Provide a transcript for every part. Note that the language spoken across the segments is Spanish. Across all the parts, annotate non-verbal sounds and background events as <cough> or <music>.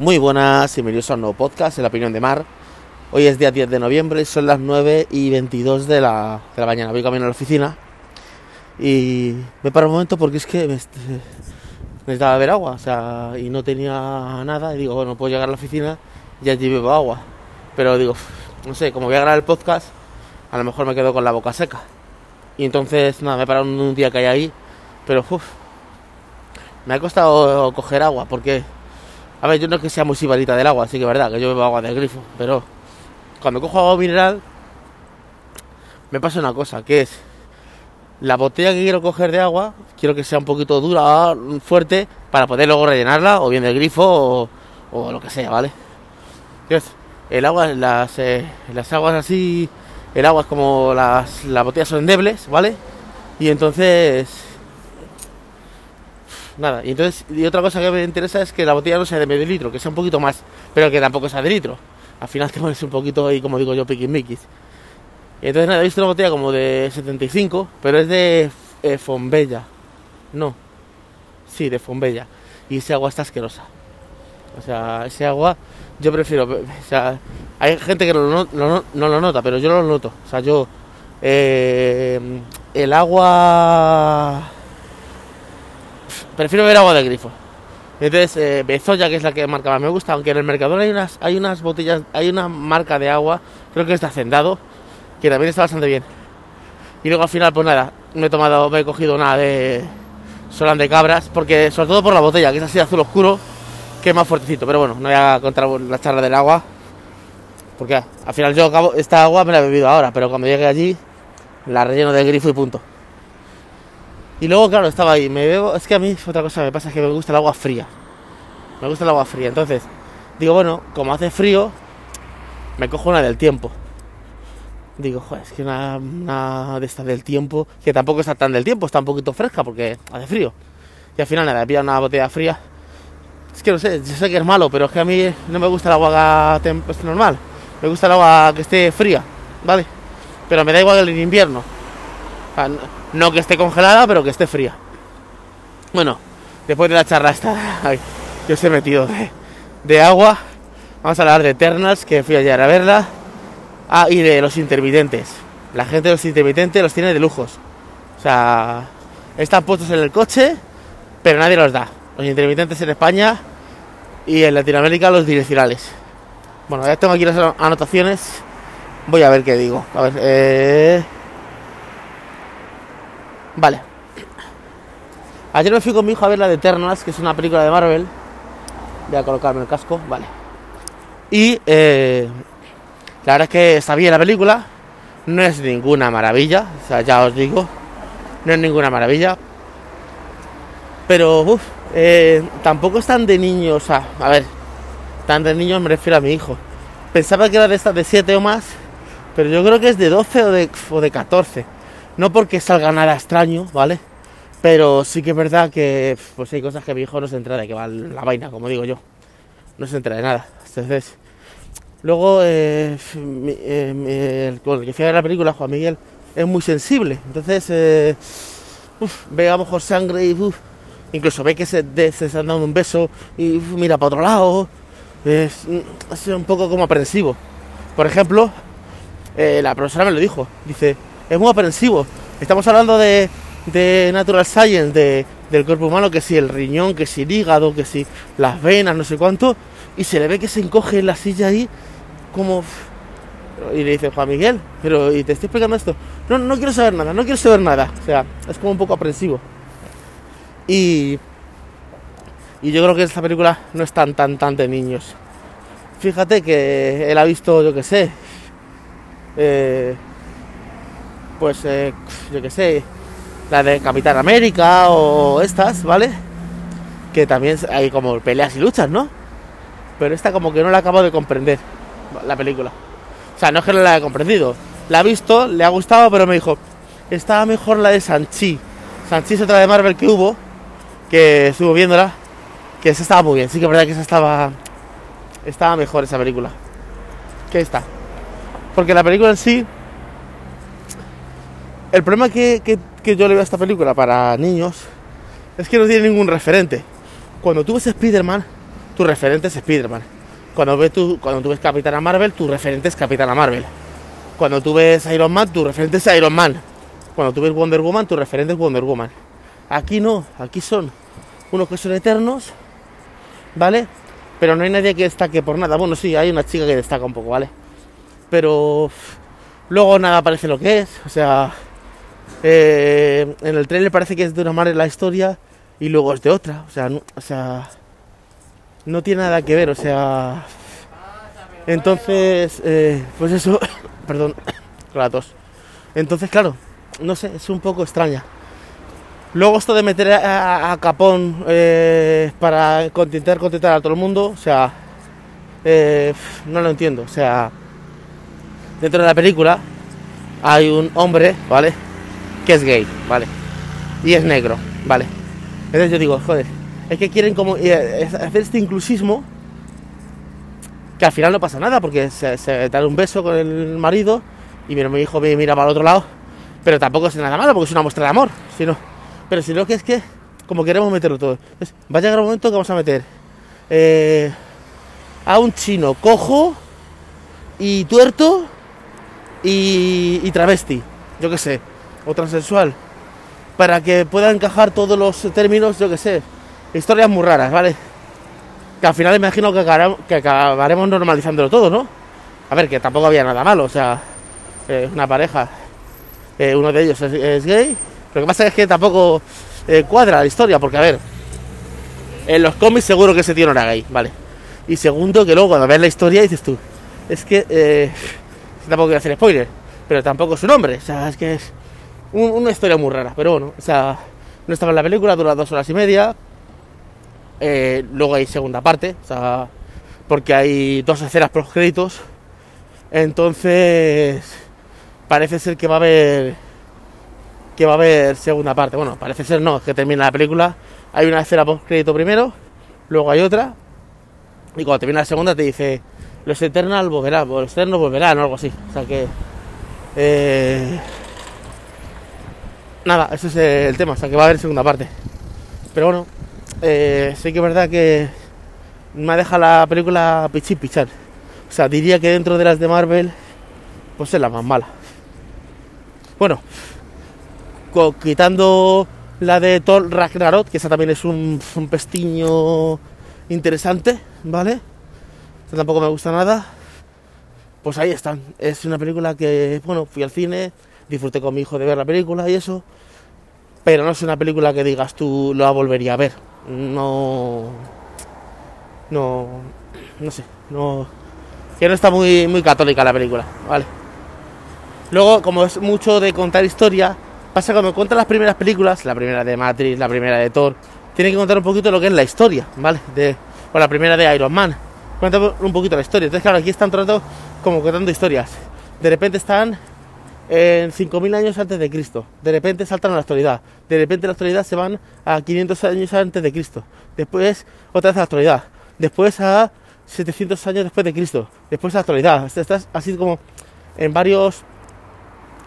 Muy buenas y bienvenidos a un nuevo podcast, la opinión de Mar. Hoy es día 10 de noviembre, son las 9 y 22 de la, de la mañana. Voy camino a la oficina y me paro un momento porque es que me necesitaba beber agua, o sea, y no tenía nada. Y digo, bueno, puedo llegar a la oficina y allí bebo agua. Pero digo, no sé, como voy a grabar el podcast, a lo mejor me quedo con la boca seca. Y entonces, nada, me he parado un, un día que hay ahí, pero me ha costado coger agua porque, a ver, yo no es que sea muy sibarita del agua, así que es verdad que yo bebo agua del grifo, pero cuando cojo agua mineral, me pasa una cosa, que es la botella que quiero coger de agua, quiero que sea un poquito dura, fuerte, para poder luego rellenarla, o bien del grifo, o, lo que sea, ¿vale? Entonces, el agua, las, eh, las aguas así, el agua es como las, las botellas son endebles, ¿vale? Y entonces, nada, y entonces, y otra cosa que me interesa es que la botella no sea de medio litro, que sea un poquito más, pero que tampoco sea de litro. Al final te pones un poquito ahí, como digo yo, piquismiquis. Y entonces nada, he visto una botella como de 75, pero es de eh, Fombella. No. Sí, de Fombella. Y ese agua está asquerosa. O sea, ese agua yo prefiero... O sea, hay gente que no lo, no- lo nota, pero yo lo noto. O sea, yo... eh, el agua... Prefiero beber agua de grifo. Entonces, eh, Bezoya, que es la que marca más me gusta, aunque en el Mercadona hay unas, hay unas botellas, hay una marca de agua, creo que es de Hacendado, que también está bastante bien. Y luego al final, pues nada, me he tomado, me he cogido una de Solán de Cabras, porque sobre todo por la botella, que es así de azul oscuro, que es más fuertecito. Pero bueno, no voy a contar la charla del agua, porque ah, al final yo acabo, esta agua me la he bebido ahora, pero cuando llegue allí, la relleno del grifo y punto. Y luego, claro, estaba ahí, me bebo, es que a mí otra cosa me pasa es que me gusta el agua fría. Me gusta el agua fría, entonces, digo, bueno, como hace frío, me cojo una del tiempo. Digo, joder, es que una, de estas del tiempo, que tampoco está tan del tiempo, está un poquito fresca porque hace frío. Y al final nada, he pillado una botella fría. Es que no sé, yo sé que es malo, pero es que a mí no me gusta el agua pues, normal. Me gusta el agua que esté fría, ¿vale? Pero me da igual el invierno. O sea, no que esté congelada, pero que esté fría. Bueno, después de la charla esta ay, que os he metido de, de agua, vamos a hablar de Eternals, que fui ayer a verla. Ah, y de los intermitentes. La gente de los intermitentes los tiene de lujos. O sea, están puestos en el coche, pero nadie los da. Los intermitentes en España y en Latinoamérica los direccionales. Bueno, ya tengo aquí las anotaciones. Voy a ver qué digo. A ver, eh... Vale. Ayer me fui con mi hijo a ver la de Eternals, que es una película de Marvel. Voy a colocarme el casco, vale. Y eh, la verdad es que está bien la película. No es ninguna maravilla, o sea, ya os digo. No es ninguna maravilla. Pero, uff, eh, tampoco es tan de niños, o sea, a ver, tan de niños me refiero a mi hijo. Pensaba que era de estas de 7 o más, pero yo creo que es de 12 o de, o de 14. No porque salga nada extraño, ¿vale? Pero sí que es verdad que pues hay cosas que mi hijo no se entera de que va la vaina, como digo yo. No se entera de nada. Entonces, luego eh, eh, el, que fui a ver la película, Juan Miguel, es muy sensible. Entonces, eh, ve a lo mejor sangre y uf, incluso ve que se, de- se están dando un beso y mira para otro lado. Es, mm, es un poco como aprensivo. Por ejemplo, eh, la profesora me lo dijo. Dice, es muy aprensivo. Estamos hablando de, de natural science, de, del cuerpo humano, que si el riñón, que si el hígado, que si las venas, no sé cuánto. Y se le ve que se encoge en la silla ahí como... Y le dice, Juan Miguel, pero ¿y te estoy explicando esto? No, no quiero saber nada, no quiero saber nada. O sea, es como un poco aprensivo. Y... Y yo creo que esta película no es tan, tan, tan de niños. Fíjate que él ha visto, yo que sé, eh, pues eh, yo que sé, la de Capitán América o estas, ¿vale? Que también hay como peleas y luchas, ¿no? Pero esta como que no la acabo de comprender, la película. O sea, no es que no la haya comprendido. La ha visto, le ha gustado, pero me dijo, estaba mejor la de Sanchi. Sanchi es otra de Marvel que hubo, que estuvo viéndola, que esa estaba muy bien. Sí que es verdad que esa estaba, estaba mejor esa película que esta. Porque la película en sí El problema que, que- yo le veo a esta película para niños es que no tiene ningún referente. Cuando tú ves Spider-Man, tu referente es Spider-Man. Cuando, ves cuando tú ves Capitana Marvel, tu referente es Capitana Marvel. Cuando tú ves Iron Man, tu referente es Iron Man. Cuando tú ves Wonder Woman, tu referente es Wonder Woman. Aquí no, aquí son unos que son eternos, ¿vale? Pero no hay nadie que destaque por nada. Bueno, sí, hay una chica que destaca un poco, ¿vale? Pero luego nada parece lo que es. O sea, eh, en el trailer parece que es de una manera la historia y luego es de otra. O sea, no, o sea, no tiene nada que ver. O sea, entonces, eh, pues eso, <coughs> perdón, <coughs> tos. Entonces, claro, no sé, es un poco extraña. Luego esto de meter a, Capón eh, para intentar contentar a todo el mundo, o sea, no lo entiendo. O sea, dentro de la película hay un hombre, ¿vale? Que es gay, ¿vale? Y es negro, ¿vale? Entonces yo digo, joder, es que quieren como eh, hacer este inclusismo que al final no pasa nada porque se, se da un beso con el marido y mi hijo me mira para el otro lado, pero tampoco es nada malo porque es una muestra de amor, sino pero si no, que es que, como queremos meterlo todo. va a llegar un momento que vamos a meter eh, a un chino cojo y tuerto y, travesti, yo qué sé, o transexual, para que pueda encajar todos los términos, yo qué sé, historias muy raras, ¿vale? Que al final imagino que, acabaremos normalizándolo todo, ¿no? A ver, que tampoco había nada malo, o sea, eh, una pareja, eh, uno de ellos es gay lo que pasa es que tampoco eh, cuadra la historia, porque a ver, en los cómics seguro que ese tío no era gay, ¿vale? Y segundo, que luego cuando ves la historia dices tú, es que <laughs> tampoco quiero hacer spoiler, pero tampoco es un hombre, o sea, es que es una historia muy rara, pero bueno, o sea, no estaba en la película, dura dos horas y media, eh, luego hay segunda parte, o sea, porque hay dos escenas los créditos, entonces parece ser que va a haber que va a haber segunda parte. Bueno, parece ser no, es que termina la película. Hay una escena post crédito primero, luego hay otra. Y cuando termina la segunda te dice, los Eternal volverán, los Eternos volverán o algo así. O sea que... Eh, nada, ese es el tema, o sea que va a haber segunda parte. Pero bueno, eh, sí que es verdad que me ha dejado la película pichín pichar. O sea, diría que dentro de las de Marvel, pues es la más mala. Bueno, quitando la de Thor Ragnarok, que esa también es un, pestiño interesante, ¿vale? tampoco me gusta nada. Pues ahí están. Es una película que, bueno, fui al cine, disfruté con mi hijo de ver la película y eso. Pero no es una película que digas tú la volvería a ver. No. No. No sé. No. Que no está muy, muy católica la película, ¿vale? Luego, como es mucho de contar historia, Pasa cuando cuenta las primeras películas, la primera de Matrix, la primera de Thor, tiene que contar un poquito lo que es la historia, ¿vale? De, o la primera de Iron Man. Cuenta un poquito la historia. Entonces, claro, aquí están tratando como contando historias. De repente están en 5.000 años antes de Cristo. De repente saltan a la actualidad. De repente la actualidad se van a 500 años antes de Cristo. Después otra vez a la actualidad. Después a 700 años después de Cristo. Después a la actualidad. Estás así como en varios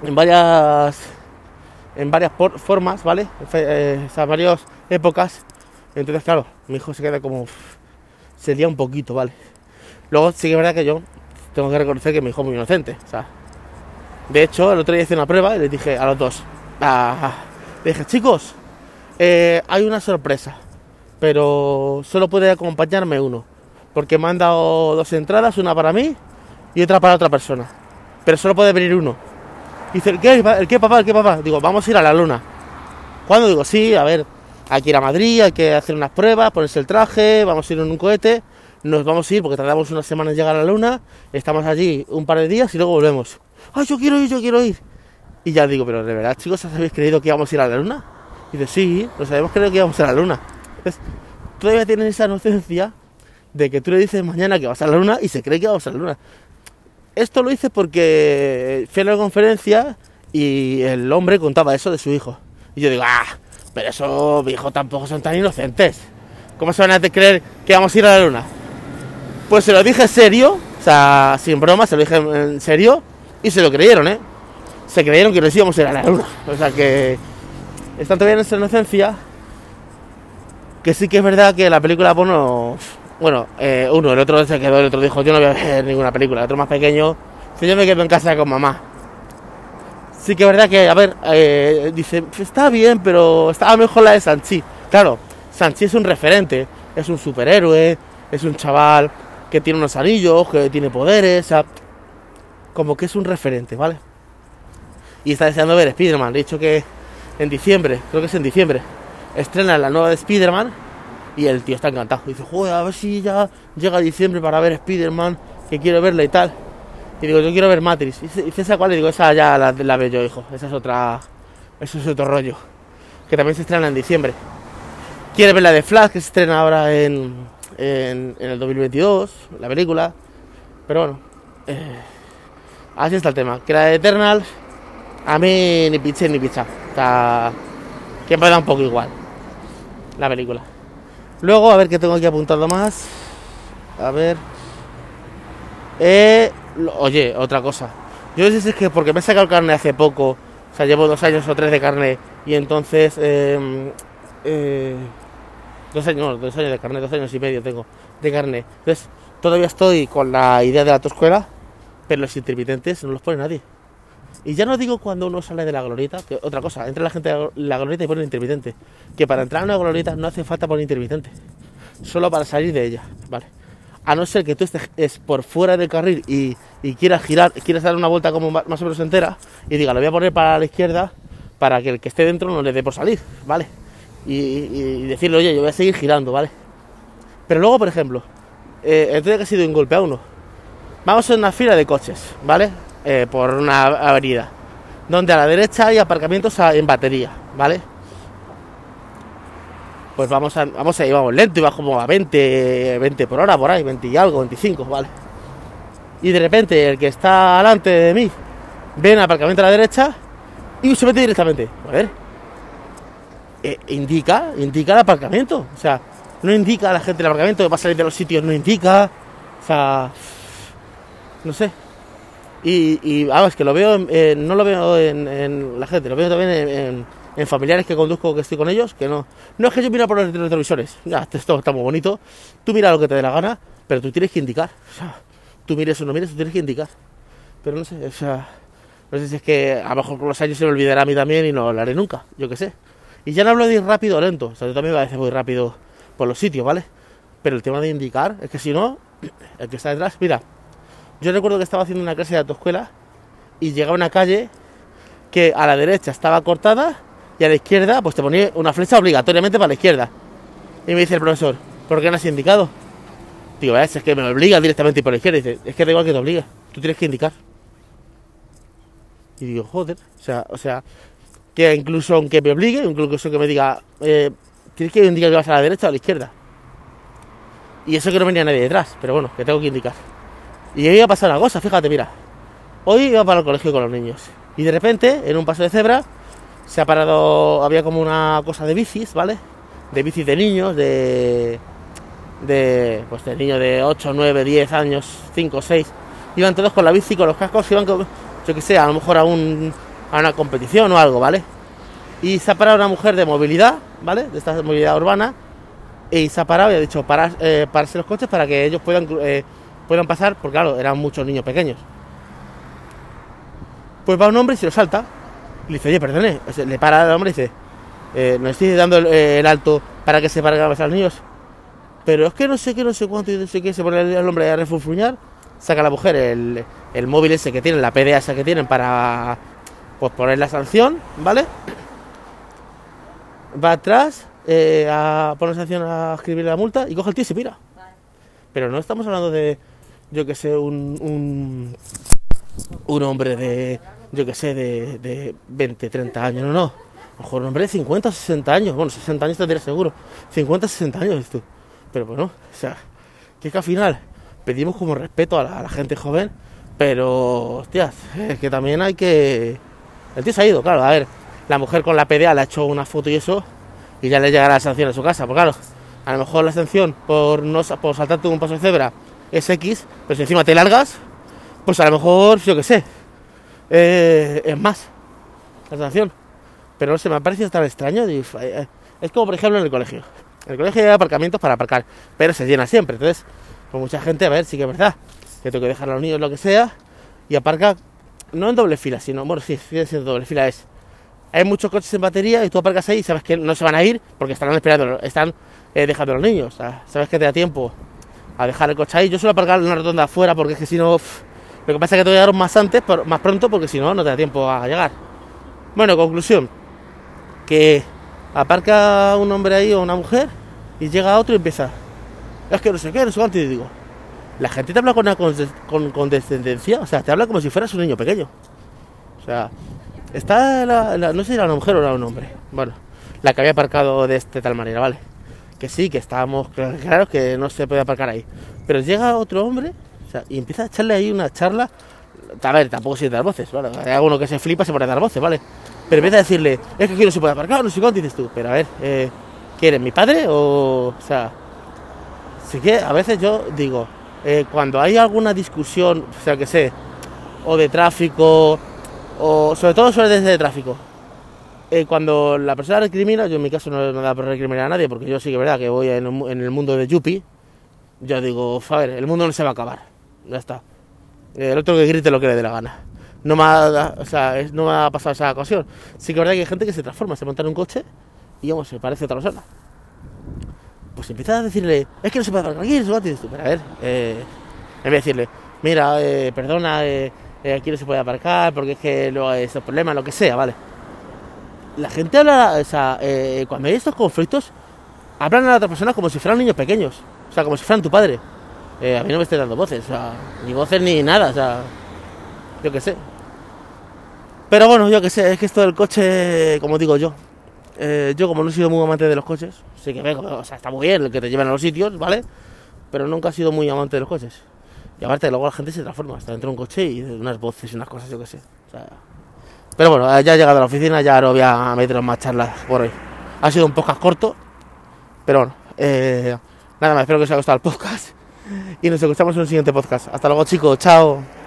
en varias en varias formas, ¿vale? Eh, o sea, varias épocas. Entonces, claro, mi hijo se queda como. Se lía un poquito, ¿vale? Luego sí que es verdad que yo tengo que reconocer que mi hijo es muy inocente. O sea, de hecho, el otro día hice una prueba y les dije a los dos. le dije, chicos, eh, hay una sorpresa. Pero solo puede acompañarme uno. Porque me han dado dos entradas, una para mí y otra para otra persona. Pero solo puede venir uno dice, ¿el qué? ¿El qué, papá? ¿El qué, papá? Digo, vamos a ir a la luna. ¿Cuándo? Digo, sí, a ver, hay que ir a Madrid, hay que hacer unas pruebas, ponerse el traje, vamos a ir en un cohete, nos vamos a ir porque tardamos unas semanas en llegar a la luna, estamos allí un par de días y luego volvemos. ¡Ay, yo quiero ir, yo quiero ir! Y ya digo, pero de verdad, chicos, ¿os habéis creído que íbamos a ir a la luna? Y dice, sí, nos habíamos creído que íbamos a la luna. Entonces, todavía tienen esa inocencia de que tú le dices mañana que vas a la luna y se cree que vamos a la luna esto lo hice porque fui a la conferencia y el hombre contaba eso de su hijo. Y yo digo, ah, pero eso, mi hijo tampoco son tan inocentes. ¿Cómo se van a creer que vamos a ir a la luna? Pues se lo dije serio, o sea, sin broma, se lo dije en serio y se lo creyeron, ¿eh? Se creyeron que nos íbamos a ir a la luna. O sea que están todavía en esa inocencia que sí que es verdad que la película, bueno, bueno, eh, uno, el otro se quedó, el otro dijo, yo no voy a ver ninguna película, el otro más pequeño, si yo me quedo en casa con mamá. Sí que es verdad que, a ver, eh, dice, está bien, pero estaba mejor la de Sanchi. Claro, Sanchi es un referente, es un superhéroe, es un chaval que tiene unos anillos, que tiene poderes, o sea, como que es un referente, ¿vale? Y está deseando ver Spider-Man, de hecho que en diciembre, creo que es en diciembre, estrena la nueva de Spider-Man y el tío está encantado. Dice, joder, a ver si ya llega diciembre para ver Spider-Man, que quiero verla y tal. Y digo, yo quiero ver Matrix. Y dice, ¿esa cuál? Y digo, esa ya la, la veo yo, hijo. Esa es otra. Eso es otro rollo. Que también se estrena en diciembre. Quiere ver la de Flash, que se estrena ahora en, en, el 2022, la película. Pero bueno, eh, así está el tema. Que la de Eternal, a mí ni piché ni picha. O sea, que me da un poco igual la película. Luego, a ver qué tengo aquí apuntado más. A ver. Eh, oye, otra cosa. Yo sé si es que porque me he sacado carne hace poco, o sea, llevo dos años o tres de carne, y entonces. Em, eh, dos años, dos años de carne, dos años y medio tengo de carne. Entonces, todavía estoy con la idea de la toscuela, pero los intermitentes no los pone nadie. Y ya no digo cuando uno sale de la glorieta, que otra cosa, entra la gente a la glorieta y pone intermitente. Que para entrar a una glorieta no hace falta poner intermitente. Solo para salir de ella, ¿vale? A no ser que tú estés por fuera del carril y, quieras girar, quieras dar una vuelta como más o menos entera y diga, lo voy a poner para la izquierda para que el que esté dentro no le dé por salir, ¿vale? Y, decirle, oye, yo voy a seguir girando, ¿vale? Pero luego, por ejemplo, eh, el que ha sido un golpe a uno. Vamos a una fila de coches, ¿vale? Eh, por una avenida, donde a la derecha hay aparcamientos en batería, ¿vale? Pues vamos a, vamos a ir, vamos lento, iba como a 20, 20 por hora, por ahí, 20 y algo, 25, ¿vale? Y de repente el que está delante de mí ve el aparcamiento a la derecha y se mete directamente. A ver, eh, indica, indica el aparcamiento, o sea, no indica a la gente el aparcamiento que va a salir de los sitios, no indica, o sea, no sé, y, y vamos, que lo veo, no lo veo en, la gente, lo veo también en, familiares que conduzco, que estoy con ellos, que no. No es que yo mira por los televisores, ya, esto está muy bonito. Tú mira lo que te dé la gana, pero tú tienes que indicar. O sea, tú mires o no mires, tú tienes que indicar. Pero no sé, o sea, no sé si es que a lo mejor con los años se me olvidará a mí también y no lo haré nunca, yo qué sé. Y ya no hablo de ir rápido o lento, o sea, yo también a veces voy rápido por los sitios, ¿vale? Pero el tema de indicar es que si no, el que está detrás, mira, yo recuerdo que estaba haciendo una clase de autoescuela y llegaba a una calle que a la derecha estaba cortada y a la izquierda pues te ponía una flecha obligatoriamente para la izquierda. Y me dice el profesor, ¿por qué no has indicado? Digo, es que me obliga directamente por la izquierda. Dice, es que igual que te obliga, tú tienes que indicar. Y digo, joder, o sea, o sea, que incluso aunque me obligue, incluso que me diga, eh, tienes que indicar que vas a la derecha o a la izquierda. Y eso que no venía nadie detrás, pero bueno, que tengo que indicar. Y hoy ha pasado una cosa, fíjate, mira. Hoy iba para el colegio con los niños. Y de repente, en un paso de cebra, se ha parado, había como una cosa de bicis, ¿vale? De bicis de niños, de. de. pues de niños de 8, 9, 10 años, 5, 6. Iban todos con la bici, con los cascos, iban con, yo que sé, a lo mejor a, un, a una competición o algo, ¿vale? Y se ha parado una mujer de movilidad, ¿vale? De esta movilidad urbana. Y se ha parado y ha dicho, parar, eh, pararse los coches para que ellos puedan. Eh, puedan pasar, porque claro, eran muchos niños pequeños. Pues va un hombre y se lo salta. Y le dice, oye, perdone. Le para al hombre y dice, eh, no estoy dando el, alto para que se paren a los niños. Pero es que no sé qué, no sé cuánto, y no sé qué. Se pone el hombre a refunfuñar. Saca a la mujer el, el móvil ese que tienen, la PDA esa que tienen para pues, poner la sanción, ¿vale? Va atrás eh, a poner sanción a escribir la multa y coge el tío y se mira. Pero no estamos hablando de yo que sé, un, un, un hombre de, yo que sé, de, de 20, 30 años, no, no. A lo mejor un hombre de 50, 60 años, bueno, 60 años tendría seguro, 50, 60 años, tú. Pero bueno, o sea, que, que al final pedimos como respeto a la, gente joven, pero, hostias, es que también hay que... El tío se ha ido, claro, a ver, la mujer con la PDA le ha hecho una foto y eso, y ya le llegará la sanción a su casa, pues claro, a lo mejor la sanción por, no, por saltarte un paso de cebra es X, pero si encima te largas, pues a lo mejor, yo qué sé, eh, es más la sanción. Pero no sé, me ha parecido tan extraño. Eh, es como, por ejemplo, en el colegio. En el colegio hay aparcamientos para aparcar, pero se llena siempre. Entonces, pues mucha gente, a ver, sí que es verdad, que tengo que dejar a los niños lo que sea, y aparca no en doble fila, sino, bueno, sí, sigue siendo doble fila, es. Hay muchos coches en batería y tú aparcas ahí y sabes que no se van a ir porque están esperando, están eh, dejando a los niños. Sabes que te da tiempo a dejar el coche ahí. Yo suelo aparcar una rotonda afuera porque es que si no. Lo que pasa es que tengo que llegar más antes, más pronto, porque si no, no te da tiempo a llegar. Bueno, conclusión. Que aparca un hombre ahí o una mujer y llega otro y empieza. Es que no sé qué, no sé cuánto. Y digo, la gente te habla con, con, con descendencia, o sea, te habla como si fueras un niño pequeño. O sea, Está la, no sé si era una mujer o era un hombre. Bueno, la que había aparcado de, esta tal manera, ¿vale? Que sí, que estábamos claros que no se puede aparcar ahí. Pero llega otro hombre y empieza a echarle ahí una charla. A ver, tampoco sin dar voces, ¿vale? Hay alguno que se flipa, se pone a dar voces, ¿vale? Pero empieza a decirle, es que aquí no se puede aparcar, no sé cuánto dices tú. Pero a ver, eh, ¿quién mi padre? O, o sea, sí que a veces yo digo, eh, cuando hay alguna discusión, o sea, que sé, o de tráfico, o sobre todo sobre desde de tráfico. Eh, cuando la persona recrimina, yo en mi caso no me da por recriminar a nadie, porque yo sí que es verdad que voy en, el mundo de Yuppie, yo digo, a ver, el mundo no se va a acabar, ya está. El otro que grite lo que le dé la gana. No me ha, o sea, no me ha pasado esa ocasión. Sí que es verdad que hay gente que se transforma, se monta en un coche y vamos, se parece a otra persona. Pues empieza a decirle, es que no se puede aparcar aquí, Pero a ver, eh, en vez de decirle, mira, eh, perdona, eh, eh, aquí no se puede aparcar porque es que luego hay estos problemas, lo que sea, ¿vale? La gente habla, o sea, eh, cuando hay estos conflictos, hablan a la otra persona como si fueran niños pequeños, o sea, como si fueran tu padre. Eh, a mí no me esté dando voces, o sea, ni voces ni nada, o sea, yo qué sé. Pero bueno, yo qué sé, es que esto del coche, como digo yo, yo como no he sido muy amante de los coches, sí que veo, o sea, está muy bien el que te llevan a los sitios, ¿vale? Pero nunca he sido muy amante de los coches. Y aparte, luego la gente se transforma, está dentro de un coche y unas voces y unas cosas, yo qué sé. Pero bueno, ya he llegado a la oficina, ya no voy a meter más charlas por hoy. Ha sido un podcast corto, pero bueno, eh, nada más, espero que os haya gustado el podcast y nos escuchamos en un siguiente podcast. Hasta luego, chicos, chao.